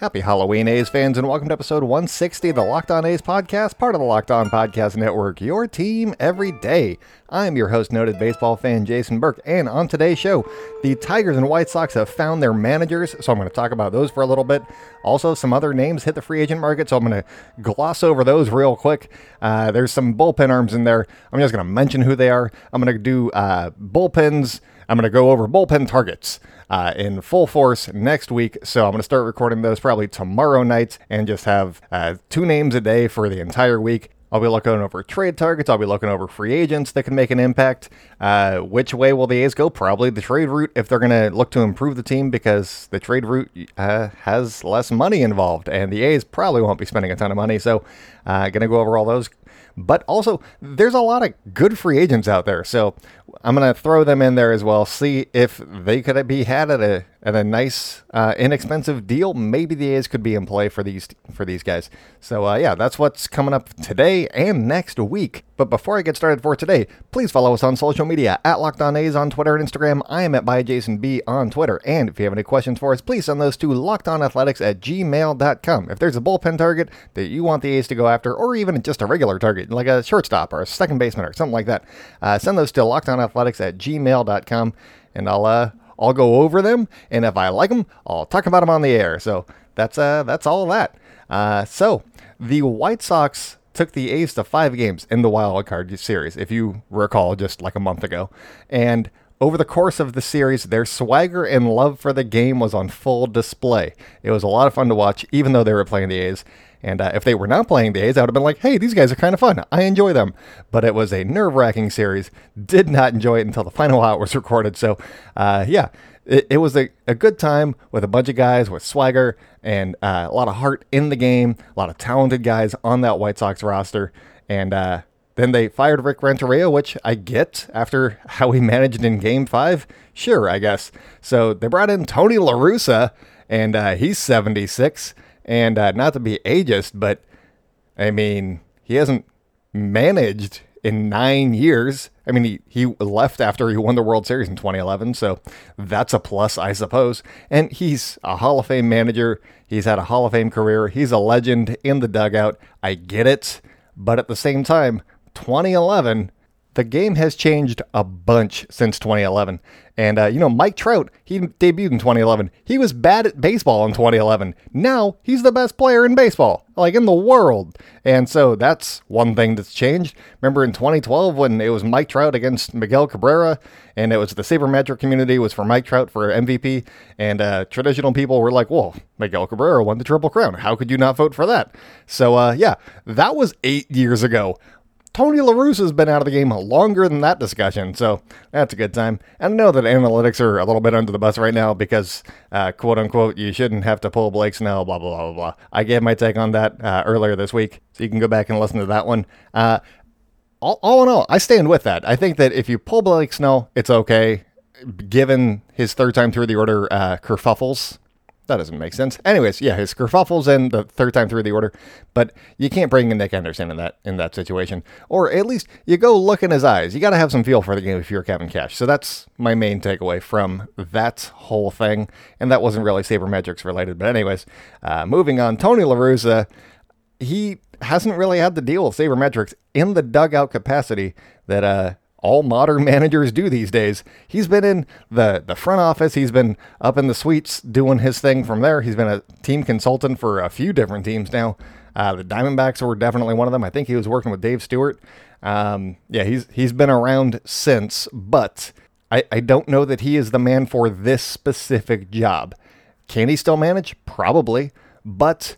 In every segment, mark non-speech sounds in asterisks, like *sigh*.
Happy Halloween, A's fans, and welcome to episode 160 of the Locked On A's podcast, part of the Locked On Podcast Network, your team every day. I'm your host, noted baseball fan Jason Burke, and on today's show, the Tigers and White Sox have found their managers, so I'm going to talk about those for a little bit. Also, some other names hit the free agent market, so I'm going to gloss over those real quick. Uh, there's some bullpen arms in there. I'm just going to mention who they are. I'm going to do uh, bullpens. I'm going to go over bullpen targets uh, in full force next week. So I'm going to start recording those probably tomorrow night and just have uh, two names a day for the entire week. I'll be looking over trade targets. I'll be looking over free agents that can make an impact. Uh, which way will the A's go? Probably the trade route if they're going to look to improve the team because the trade route uh, has less money involved, and the A's probably won't be spending a ton of money. So, uh, going to go over all those. But also, there's a lot of good free agents out there. So I'm to throw them in there as well. See if they could be had at a at a nice, uh, inexpensive deal. Maybe the A's could be in play for these for these guys. So uh, yeah, that's what's coming up today and next week. But before I get started for today, please follow us on social media at Locked On A's on Twitter and Instagram. I am at ByJasonB on Twitter. And if you have any questions for us, please send those to lockedonathletics at gmail.com. If there's a bullpen target that you want the A's to go after, or even just a regular target, like a shortstop or a second baseman or something like that, uh, send those to lockedonathletics at gmail.com. And I'll uh, I'll go over them, and if I like them, I'll talk about them on the air. So that's uh that's all that. Uh, so the White Sox took the A's to five games in the wild card series, if you recall, just like a month ago, and over the course of the series, their swagger and love for the game was on full display. It was a lot of fun to watch, even though they were playing the A's. And uh, if they were not playing the A's, I would have been like, hey, these guys are kind of fun. I enjoy them. But it was a nerve wracking series. Did not enjoy it until the *laughs* final out was recorded. So, uh, yeah, it, it was a, a good time with a bunch of guys with swagger and uh, a lot of heart in the game, a lot of talented guys on that White Sox roster. And uh, then they fired Rick Renteria, which I get after *laughs* how he managed in game five. Sure, I guess. So they brought in Tony LaRussa, and uh, he's 76. And uh, not to be ageist, but I mean, he hasn't managed in nine years. I mean, he, he left after he won the World Series in 2011, so that's a plus, I suppose. And he's a Hall of Fame manager. He's had a Hall of Fame career. He's a legend in the dugout. I get it. But at the same time, 2011 the game has changed a bunch since 2011. And, uh, you know, Mike Trout, he debuted in 2011. He was bad at baseball in 2011. Now he's the best player in baseball, like in the world. And so that's one thing that's changed. Remember in 2012 when it was Mike Trout against Miguel Cabrera, and it was the sabermetric community was for Mike Trout for MVP, and uh, traditional people were like, well, Miguel Cabrera won the Triple Crown. How could you not vote for that? So, uh, yeah, that was eight years ago. Tony La Russa's been out of the game longer than that discussion, so that's a good time. And I know that analytics are a little bit under the bus right now because, uh, quote unquote, you shouldn't have to pull Blake Snell, blah, blah, blah, blah. I gave my take on that uh, earlier this week, so you can go back and listen to that one. Uh, all, all in all, I stand with that. I think that if you pull Blake Snell, it's okay, given his third time through the order uh, kerfuffles that doesn't make sense. Anyways, yeah, his kerfuffles in the third time through the order, but you can't bring in Nick Anderson in that in that situation, or at least you go look in his eyes. You got to have some feel for the game if you're Kevin Cash. So that's my main takeaway from that whole thing, and that wasn't really sabermetrics related. But anyways, uh, moving on, Tony La Russa, he hasn't really had to deal with sabermetrics in the dugout capacity that uh, all modern *laughs* managers do these days. He's been in the, the front office, he's been up in the suites doing his thing from there. He's been a team consultant for a few different teams now. Uh, the Diamondbacks were definitely one of them. I think he was working with Dave Stewart. Um, yeah, he's he's been around since, but I, I don't know that he is the man for this specific job. Can he still manage? Probably, but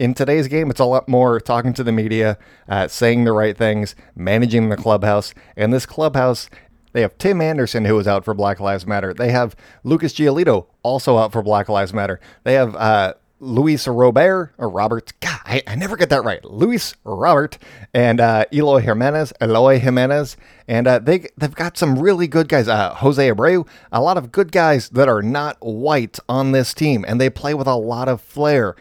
in today's game, it's a lot more talking to the media, uh, saying the right things, managing the clubhouse. And this clubhouse, they have Tim Anderson, who is out for Black Lives Matter. They have Lucas Giolito, also out for Black Lives Matter. They have uh, Luis Robert or Robert. God, I, I never get that right. Luis Robert and uh, Eloy Jimenez, Eloy Jimenez, and uh, they they've got some really good guys. Uh, Jose Abreu, a lot of good guys that are not white on this team, and they play with a lot of flair.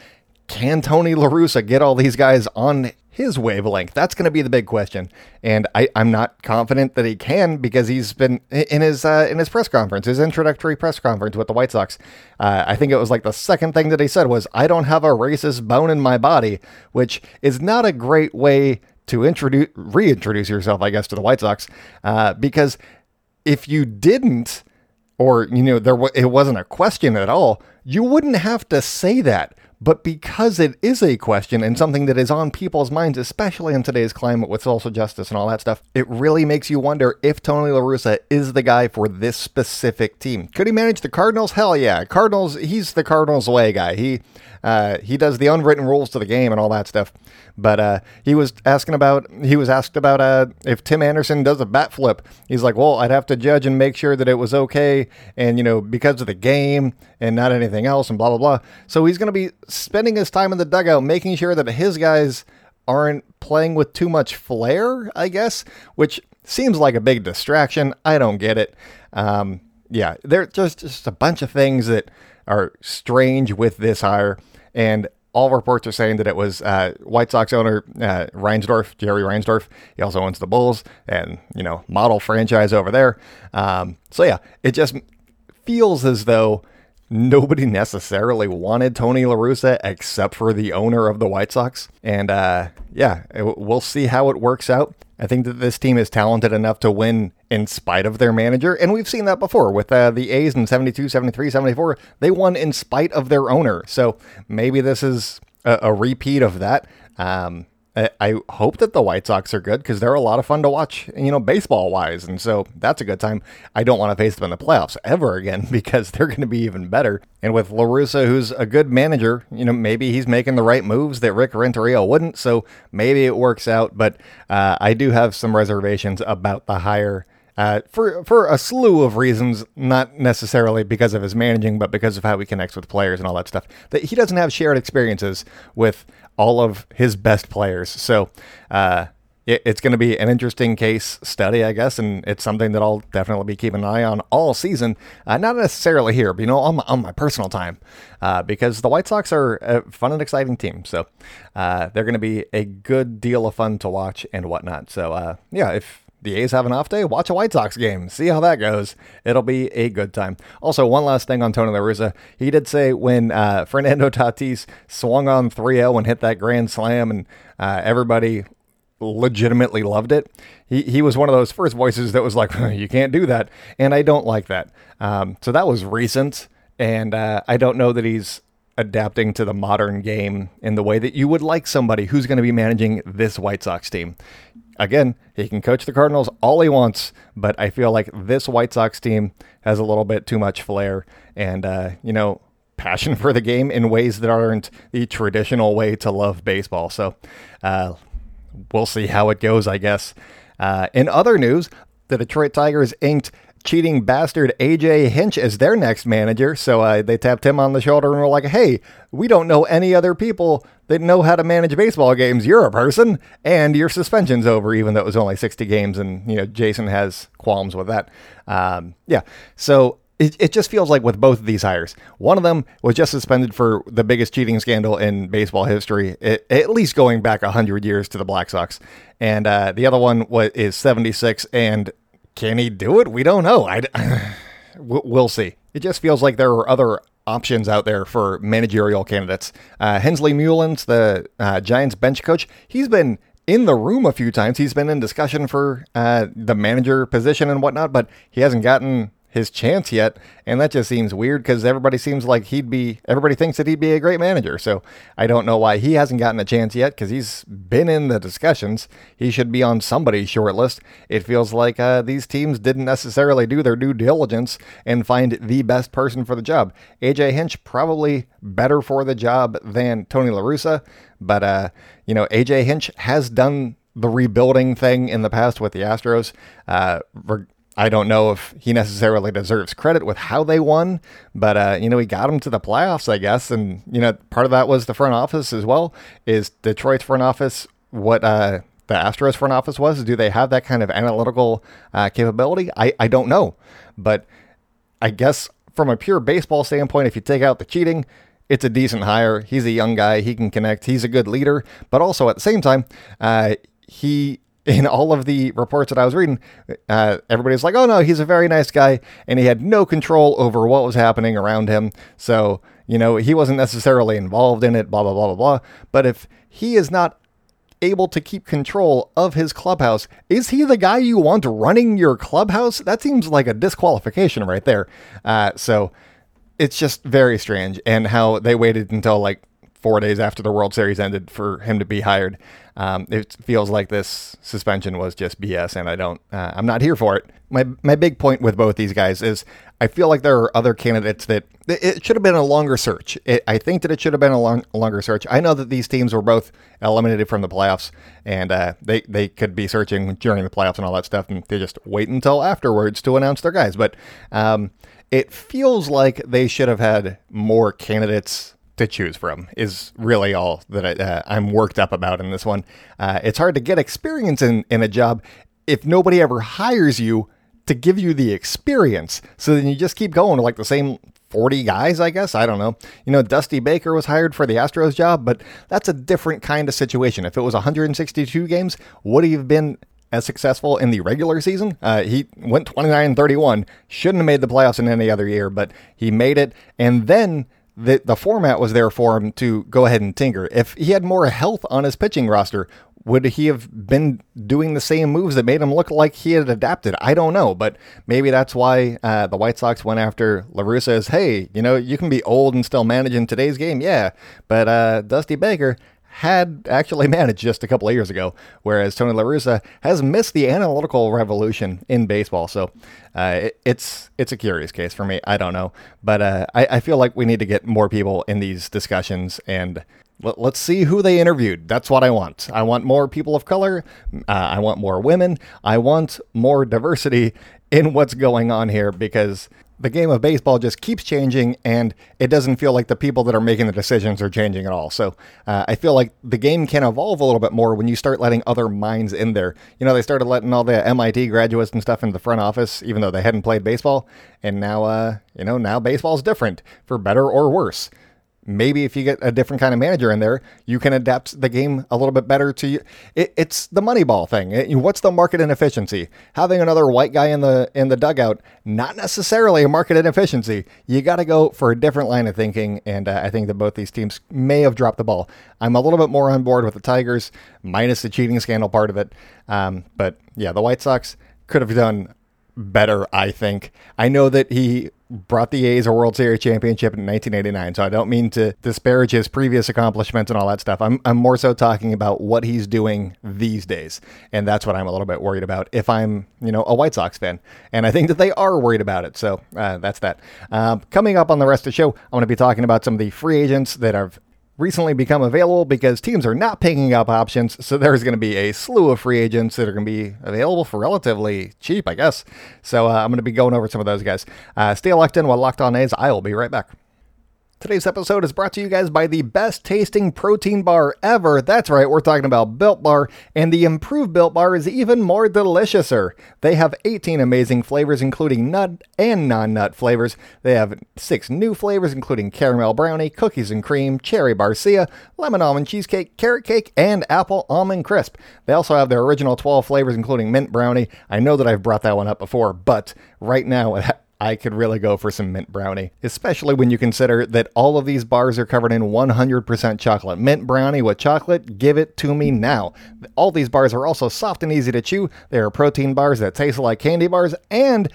Can Tony La Russa get all these guys on his wavelength? That's going to be the big question, and I, am not confident that he can because he's been in his uh, in his press conference, his introductory press conference with the White Sox. Uh, I think it was like the second thing that he said was, "I don't have a racist bone in my body," which is not a great way to introduce reintroduce yourself, I guess, to the White Sox, uh, because if you didn't or you know there it wasn't a question at all, you wouldn't have to say that. But because it is a question and something that is on people's minds, especially in today's climate with social justice and all that stuff, it really makes you wonder if Tony La Russa is the guy for this specific team. Could he manage the Cardinals? Hell yeah. Cardinals, he's the Cardinals way guy. He uh, he does the unwritten rules to the game and all that stuff. But uh, he was asking about he was asked about uh, if Tim Anderson does a bat flip. He's like, well, I'd have to judge and make sure that it was okay, and you know because of the game and not anything else, and blah blah blah. So he's going to be spending his time in the dugout making sure that his guys aren't playing with too much flair, I guess, which seems like a big distraction. I don't get it. Um, yeah, there's just just a bunch of things that are strange with this hire. And all reports are saying that it was uh, White Sox owner uh, Reinsdorf, Jerry Reinsdorf. He also owns the Bulls and, you know, model franchise over there. Um, so, yeah, it just feels as though nobody *laughs* necessarily wanted Tony La Russa except for the owner of the White Sox. And, uh, yeah, we'll see how it works out. I think that this team is talented enough to win in spite of their manager. And we've seen that before with uh, the A's in 72, 73, 74. They won in spite of their owner. So maybe this is a, a repeat of that. Um, I hope that the White Sox are good because they're a lot of fun to watch, you know, baseball wise. And so that's a good time. I don't want to face them in the playoffs ever again *laughs* because they're going to be even better. And with La Russa, who's a good manager, you know, maybe he's making the right moves that Rick Renteria wouldn't. So maybe it works out. But uh, I do have some reservations about the hire uh, for for a slew of reasons, not necessarily because of his managing, but because of how he connects with players and all that stuff. That he doesn't have shared experiences with all of his best players, so uh, it, it's going to be an interesting case study, I guess, and it's something that I'll definitely be keeping an eye on all season. Uh, not necessarily here, but you know, on my, on my personal time, uh, because the White Sox are a fun and exciting team, so uh, they're going to be a good deal of fun to watch and whatnot. So yeah, if the A's have an off day, watch a White Sox game, see how that goes. It'll be a good time. Also, one last thing on Tony La Russa. He did say when uh, *laughs* Fernando Tatis swung on 3 0 and hit that grand slam, and uh, everybody legitimately loved it. He, he was one of those first voices that was like, you can't do that. And I don't like that. Um, so that was recent. And uh, I don't know that he's adapting to the modern game in the way that you would like somebody who's going to be managing this White Sox team again, he can coach the Cardinals all he wants, but I feel like this White Sox team has a little bit too much flair and, uh, you know, passion *laughs* for the game in ways that aren't the traditional way to love baseball. So uh, we'll see how it goes, I guess. Uh, in other news, the Detroit Tigers inked cheating bastard AJ Hinch as their next manager. So uh, they tapped him on the shoulder and were like, hey, we don't know any other people that know how to manage baseball games. You're a person, and your suspension's over, even though it was only 60 games. And, you know, Jason has qualms with that. Um, yeah. So it, it just feels like with both of these hires, one of them was just suspended for the biggest cheating scandal in baseball history, it, at least going back 100 years to the Black Sox. And uh, the other one was, is 76 and can he do it? We don't know. I, *sighs* we'll see. It just feels like there are other options out there for managerial candidates. Uh, Hensley Meulens, the uh, Giants bench coach, he's been in the room a few times. He's been in discussion for uh, the manager position and whatnot, but he hasn't gotten his chance yet, and that just seems weird because everybody seems like he'd be everybody thinks that he'd be a great manager. So I don't know why he hasn't gotten a chance yet because he's been in the discussions. He should be on somebody's short list. It feels like uh, these teams didn't necessarily do their due diligence and find the best person for the job. AJ Hinch probably better for the job than Tony La Russa, but uh, you know AJ Hinch has done the rebuilding thing in the past with the Astros. Uh, I don't know if he necessarily deserves credit with how they won, but uh, you know he got them to the playoffs, I guess, and you know part of that was the front office as well. Is Detroit's front office what uh, the Astros front office was? Do they have that kind of analytical uh, capability? I I don't know, but I guess from a pure baseball standpoint, if you take out the cheating, it's a decent hire. He's a young guy. He can connect. He's a good leader, but also at the same time, uh, he in all of the reports that I was reading, uh, everybody's like, oh no, he's a very nice guy. And he had no control over what was happening around him. So, you know, he wasn't necessarily involved in it, blah, blah, blah, blah, blah. But if he is not able to keep control of his clubhouse, is he the guy you want running your clubhouse? That seems like a disqualification right there. Uh, so it's just very strange. And how they waited until like four days after the World Series ended for him to be hired. Um, it feels like this suspension was just BS, and I don't. Uh, I'm not here for it. My my big point with both these guys is I feel like there are other candidates that it should have been a longer search. It, I think that it should have been a, long, longer search. I know that these teams were both eliminated from the playoffs, and uh, they they could be searching during the playoffs and all that stuff, and they just wait until afterwards to announce their guys. But um, it feels like they should have had more candidates to choose from is really all that I, uh, I'm worked up about in this one. Uh, it's hard to get experience in, in a job if nobody ever hires you to give you the experience. So then you just keep going to like the same 40 guys, I guess. I don't know. You know, Dusty Baker was hired for the Astros job, but that's a different kind of situation. If it was 162 games, would he have been as successful in the regular season. Uh, he went 29 31, shouldn't have made the playoffs in any other year, but he made it. And then the the format was there for him to go ahead and tinker. If he had more health on his pitching roster, would he have been doing the same moves that made him look like he had adapted? I don't know, but maybe that's why uh, the White Sox went after La Russa. As hey, you know, you can be old and still manage in today's game, yeah, but uh, Dusty Baker had actually *laughs* managed just a couple of years ago, whereas Tony La Russa has missed the analytical revolution in baseball. So uh, it, it's it's a curious case for me. I don't know, but uh, I, I feel like we need to get more people in these discussions and let, us see who they interviewed. That's what I want. I want more people of color. Uh, I want more women. I want more diversity in what's going on here because the game of baseball just keeps changing and it doesn't feel like the people that are making the decisions are changing at all. So uh, I feel like the game can evolve a little bit more when you start letting other minds in there. You know, they started letting all the MIT graduates and stuff in the front office, even though they hadn't played baseball. And now, uh, you know, now baseball's different for better or worse maybe if you get a different kind of manager in there, you can adapt the game a little bit better to you. It, it's the Moneyball thing. It, what's the market inefficiency? Having another white guy in the in the dugout, not necessarily a market inefficiency. You got to go for a different line of thinking, and uh, I think that both these teams may have dropped the ball. I'm a little bit more on board with the Tigers, minus the cheating scandal part of it. Um, but yeah, the White Sox could have done better, I think. I know that he brought the A's a World Series championship in 1989, so I don't mean to disparage his previous accomplishments and all that stuff. I'm, I'm more so talking about what he's doing these days, and that's what I'm a little bit worried about if I'm, you know, a White Sox fan. And I think that they are worried about it, so uh, that's that. Uh, coming up on the rest of the show, I'm going to be talking about some of the free agents that have recently become available because teams are not picking up options. So there's going to be a slew of free agents that are going to be available for relatively cheap, I guess. So uh, I'm going to be going over some of those guys. Uh, stay locked in while Locked On A's. I will be right back. Today's episode is brought to you guys by the best tasting protein bar ever. That's right, we're talking about Built Bar, and the improved Built Bar is even more deliciouser. They have 18 amazing flavors, including nut and non nut flavors. They have six new flavors, including caramel brownie, cookies and cream, cherry barcia, lemon almond cheesecake, carrot cake, and apple almond crisp. They also have their original 12 flavors, including mint brownie. I know that I've brought that one up before, but right now, *laughs* I could really go for some mint brownie, especially when you consider that all of these bars are covered in 100% chocolate. Mint brownie with chocolate, give it to me now. All these bars are also soft and easy to chew. They are protein bars that taste like candy bars and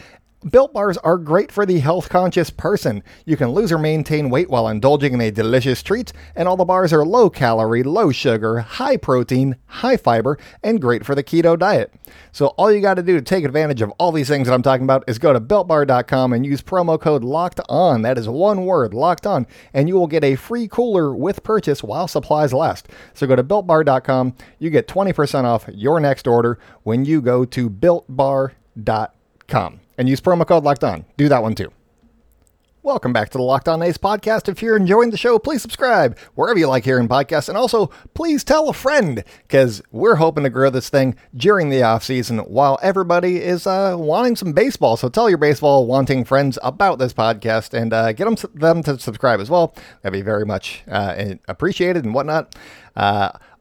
Built bars are great for the health conscious person. You can lose or maintain weight while indulging in a delicious treat, and all the bars are low calorie, low sugar, high protein, high fiber, and great for the keto diet. So, all you got to do to take advantage of all these things that I'm talking about is go to builtbar.com and use promo code LOCKED ON. That is one word, locked on, and you will get a free cooler with purchase while supplies last. So, go to builtbar.com. You get 20% off your next order when you go to builtbar.com and use promo code locked on. Do that one too. Welcome back to the Locked On A's podcast. If you're enjoying the show, please subscribe wherever you like hearing podcasts. And also, please tell a friend because we're hoping to grow this thing during the off season while everybody is uh, wanting some baseball. So tell your baseball wanting friends about this podcast and uh, get them, them to subscribe as well. That'd be very much uh, appreciated and whatnot.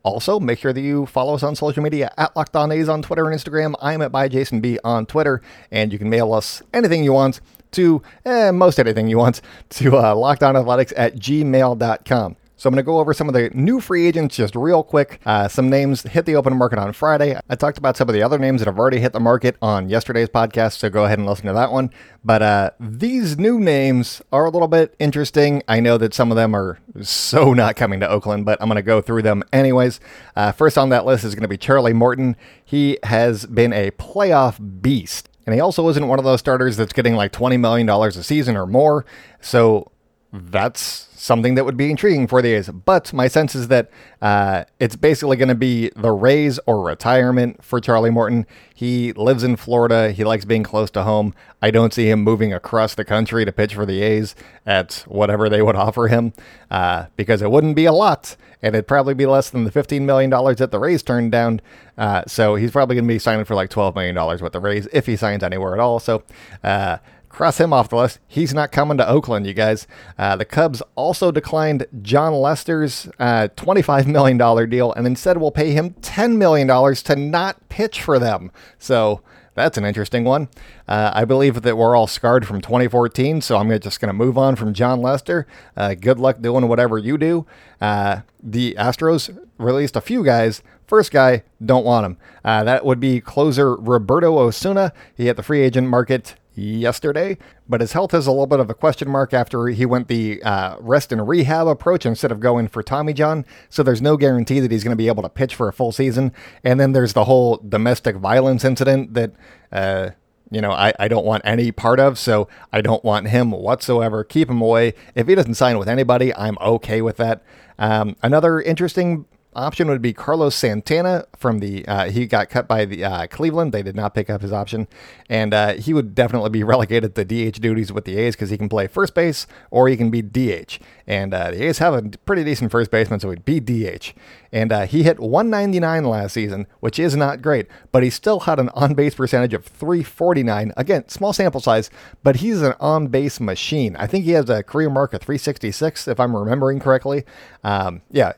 Also, make sure that you follow us on social media at Locked On A's on Twitter and Instagram. I'm at by Jason B on Twitter, and you can mail us anything you want to eh, most anything you want to uh, lockedonathletics at gmail.com. So I'm going to go over some of the new free agents just real quick. Uh, some names hit the open market on Friday. I talked about some of the other names that have already hit the market on yesterday's podcast, so go ahead and listen to that one. But uh, these new names are a little bit interesting. I know that some of them are so not coming to Oakland, but I'm going to go through them anyways. Uh, first on that list is going to be Charlie Morton. He has been a playoff beast. And he also isn't one of those starters that's getting like $20 million a season or more. So that's something that would be intriguing for the A's. But my sense is that uh, it's basically going to be the Rays or retirement for Charlie Morton. He lives in Florida. He likes being close to home. I don't see him moving across the country to pitch for the A's at whatever they would offer him uh, because it wouldn't be a lot. And it'd probably be less than the $15 million that the Rays turned down. Uh, so he's probably going to be signing for like $12 million with the Rays if he signs anywhere at all. So, uh, Cross him off the list. He's not coming to Oakland, you guys. Uh, the Cubs also declined Jon Lester's uh, $25 million deal and instead will pay him $10 million to not pitch for them. So that's an interesting one. Uh, I believe that we're all scarred from 2014, so I'm just going to move on from Jon Lester. Uh, good luck doing whatever you do. Uh, the Astros released a few guys. First guy, don't want him. Uh, that would be closer Roberto Osuna. He hit the free agent market yesterday, but his health is a little bit of a question mark after he went the uh, rest and rehab approach instead of going for Tommy John. So there's no guarantee that he's going to be able to pitch for a full season. And then there's the whole domestic violence incident that. Uh, you know, I, I don't want any part of, so I don't want him whatsoever. Keep him away. If he doesn't sign with anybody, I'm okay with that. Um, another interesting option would be Carlos Santana from the. Uh, he got cut by the uh, Cleveland. They did not pick up his option, and uh, he would definitely be *laughs* relegated to DH duties with the A's because he can play first base or he can be DH. And uh, the A's have a pretty decent first baseman, so he'd be DH. And uh, he hit 199 last season, which is not great, but he still had an on base percentage of 349. Again, small sample size, but he's an on base machine. I think he has a career mark of 366, if I'm remembering correctly. Um, yeah,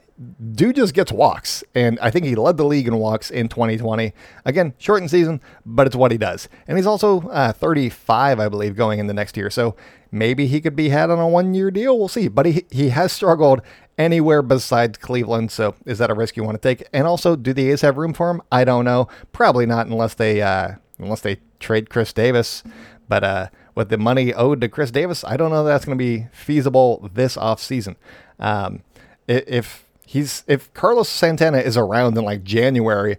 dude just gets walks, and I think he led the league in walks in 2020. Again, shortened season, but it's what he does. And he's also uh, 35, I believe, going in the next year. So maybe he could be had on a one-year deal. We'll see. But he he has struggled anywhere besides Cleveland. So is that a risk you want to take? And also, do the A's have room for him? I don't know. Probably not, unless they uh, unless they trade Khris Davis. But uh, with the money owed to Khris Davis, I don't know that that's going to be feasible this off season. Um, if he's if Carlos Santana is around in like January,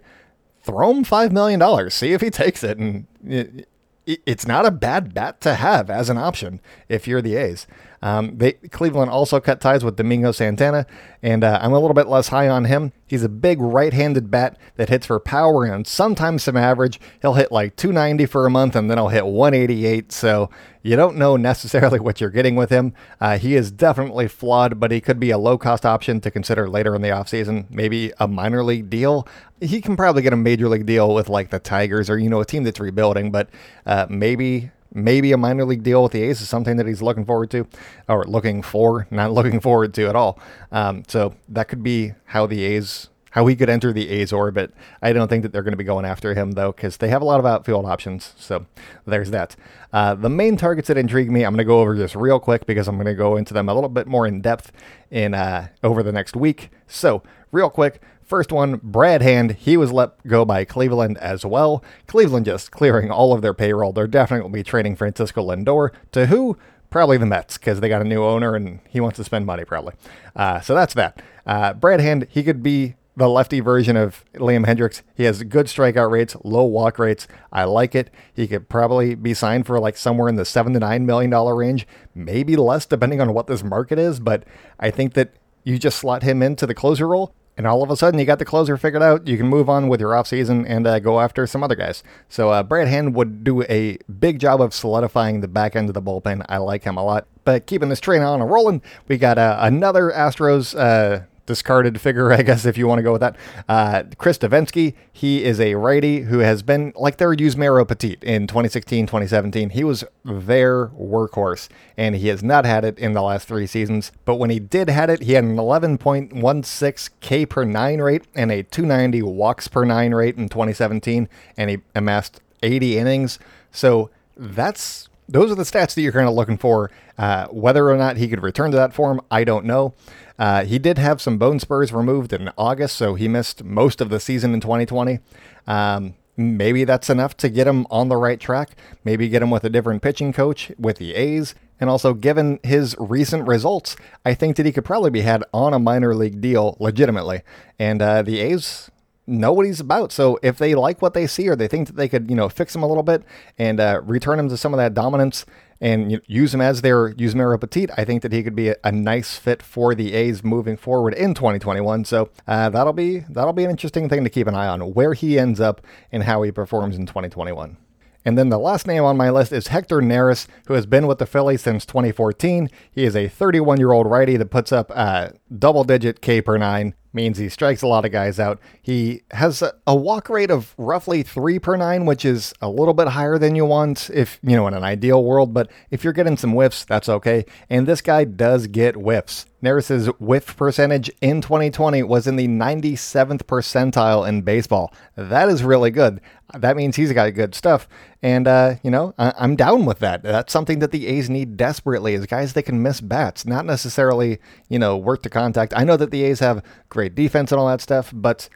throw him five million dollars. See if he takes it, and it, it's not a bad bet to have as an option if you're the A's. Um, they, Cleveland also cut ties with Domingo Santana, and uh, I'm a little bit less high on him. He's a big right-handed bat that hits for power and sometimes some average. He'll hit like 290 for a month, and then he'll hit 188. So you don't know necessarily what you're getting with him. Uh, he is definitely flawed, but he could be a low-cost option to consider later in the offseason. Maybe a minor league deal. He can probably get a major league deal with like the Tigers or you know a team that's rebuilding, but uh, maybe maybe a minor league deal with the A's is something that he's looking forward to, or looking for, *laughs* not looking forward to at all. Um, so that could be how the A's, how he could enter the A's orbit. I don't think that they're going to be going after him though, because they have a lot of outfield options. So there's that. Uh, the main targets that intrigue me, I'm going to go over just real quick because I'm going to go into them a little bit more in depth in uh, over the next week. So real quick. First one, Brad Hand, he was let go by Cleveland as well. Cleveland just clearing all of their payroll. They're definitely going to be trading Francisco Lindor to who? Probably the Mets because they got a new owner and he wants to spend money probably. Uh, so that's that. Uh, Brad Hand, he could be the lefty version of Liam Hendriks. He has good strikeout rates, low walk rates. I like it. He could probably be signed for like somewhere in the seven to nine million dollar range, maybe less depending on what this market is. But I think that you just slot him into the closer role and all of a sudden you got the closer figured out. You can move on with your offseason and uh, go after some other guys. So uh, Brad Hand would do a big job of solidifying the back end of the bullpen. I like him a lot. But keeping this train on and rolling, we got uh, another Astros uh, discarded figure, *laughs* I guess, if you want to go with that. Uh, Chris Devenski, he is a righty who has been like their Yusmeiro Petit in 2016, 2017. He was their workhorse, and he has not had it in the last three seasons. But when he did had it, he had an 11.16 K per nine rate and a 290 walks per nine rate in 2017, and he amassed 80 innings. So that's those are the stats that you're kind of looking for. Uh, whether or not he could return to that form, I don't know. Uh, he did have some bone spurs removed in August, so he missed most of the season in 2020. Um, maybe that's enough to get him on the right track. Maybe get him with a different pitching coach with the A's. And also, given his recent results, I think that he could probably be had on a minor league deal legitimately. And uh, the A's know what he's about. So if they like what they see or they think that they could, you know, fix him a little bit and uh, return him to some of that dominance and use him as their use Yusmeiro Petit, I think that he could be a, a, nice fit for the A's moving forward in 2021. So uh, that'll be that'll be an interesting thing to keep an eye on where he ends up and how he performs in 2021. And then the last name on my list is Hector Neris, who has been with the Phillies since 2014. He is a 31 year old righty that puts up a double digit K per nine means he strikes a lot of guys out. He has a, a, walk rate of roughly three per nine, which is a little bit higher than you want if, you know, in an ideal world. But if you're getting some whiffs, that's okay. And this guy does get whiffs. Neris's whiff percentage in 2020 was in the 97th percentile in baseball. That is really good. That means he's got good stuff. And, uh, you know, I- am down with that. That's something that the A's need desperately is guys that can miss bats, not necessarily, you know, work to contact. I know that the A's have great defense and all that stuff, but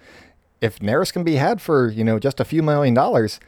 if Neris can be had for, you know, just a few million dollars,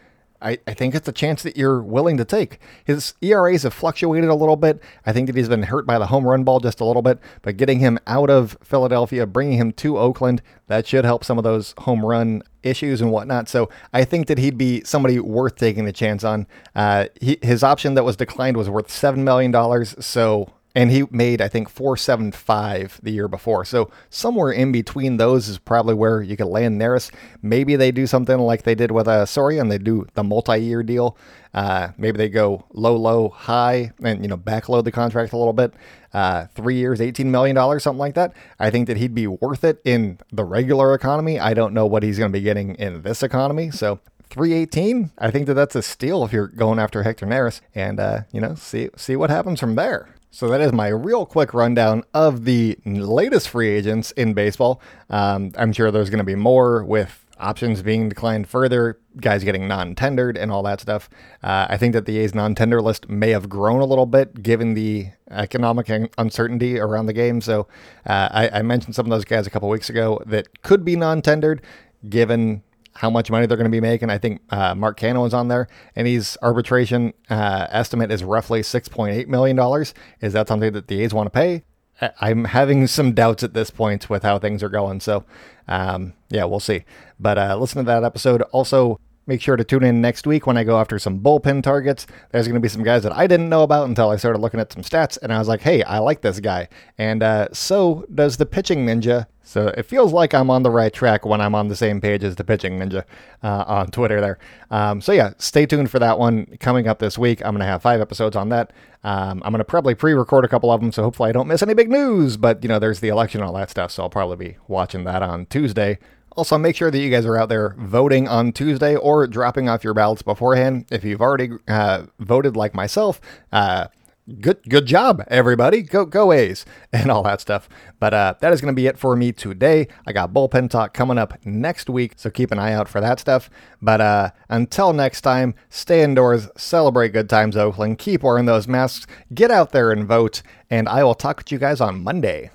I, I think it's a chance that you're willing to take. His ERAs have fluctuated a little bit. I think that he's been hurt by the home run ball just a little bit, but getting him out of Philadelphia, bringing him to Oakland, that should help some of those home run issues and whatnot. So I think that he'd be somebody worth taking the chance on. Uh, he, his option that was declined was worth $7 million. So and he made I think 475 the year before. So somewhere in between those is probably where you could land Neris. Maybe they do something like they did with uh, Soria and they do the multi-year deal. Uh, maybe they go low, low, high, and you know backload the contract a little bit. Uh, three years, eighteen million dollars, something like that. I think that he'd be worth it in the regular economy. I don't know what he's going to be getting in this economy. So 318. I think that that's a steal if you're going after Hector Neris, and uh, you know, see see what happens from there. So that is my real quick rundown of the latest free agents in baseball. Um, I'm sure there's going to be more with options being declined further, guys getting non-tendered, and all that stuff. Uh, I think that the A's non-tender list may have grown a little bit given the economic uncertainty around the game. So uh, I, I mentioned some of those guys a couple weeks ago that could be non-tendered given how much money they're going to be making. I think uh, Mark Canha is on there, and his arbitration uh, estimate is roughly $6.8 million. Is that something that the A's want to pay? I'm having some doubts at this point with how things are going. So, um, yeah, we'll see. But uh, listen to that episode. Also, Make sure to tune in next week when I go after some bullpen targets. There's going to be some guys that I didn't know about until I started looking at some stats, and I was like, hey, I like this guy. And uh, so does the pitching ninja. So it feels like I'm on the right track when I'm on the same page as the pitching ninja uh, on Twitter there. Um, so yeah, stay tuned for that one coming up this week. I'm going to have five episodes on that. Um, I'm going to probably pre-record a couple of them, so hopefully I don't miss any big news. But you know, there's the election and all that stuff, so I'll probably be watching that on Tuesday also, make sure that you guys are out there voting on Tuesday or dropping off your ballots beforehand. If you've already uh, voted like myself, uh, good good job, everybody. Go go A's *laughs* and all that stuff. But uh, that is going to be it for me today. I got bullpen talk coming up next week, so keep an eye out for that stuff. But uh, until next time, stay indoors, celebrate good times, Oakland. Keep wearing those masks, get out there and vote, and I will talk with you guys on Monday.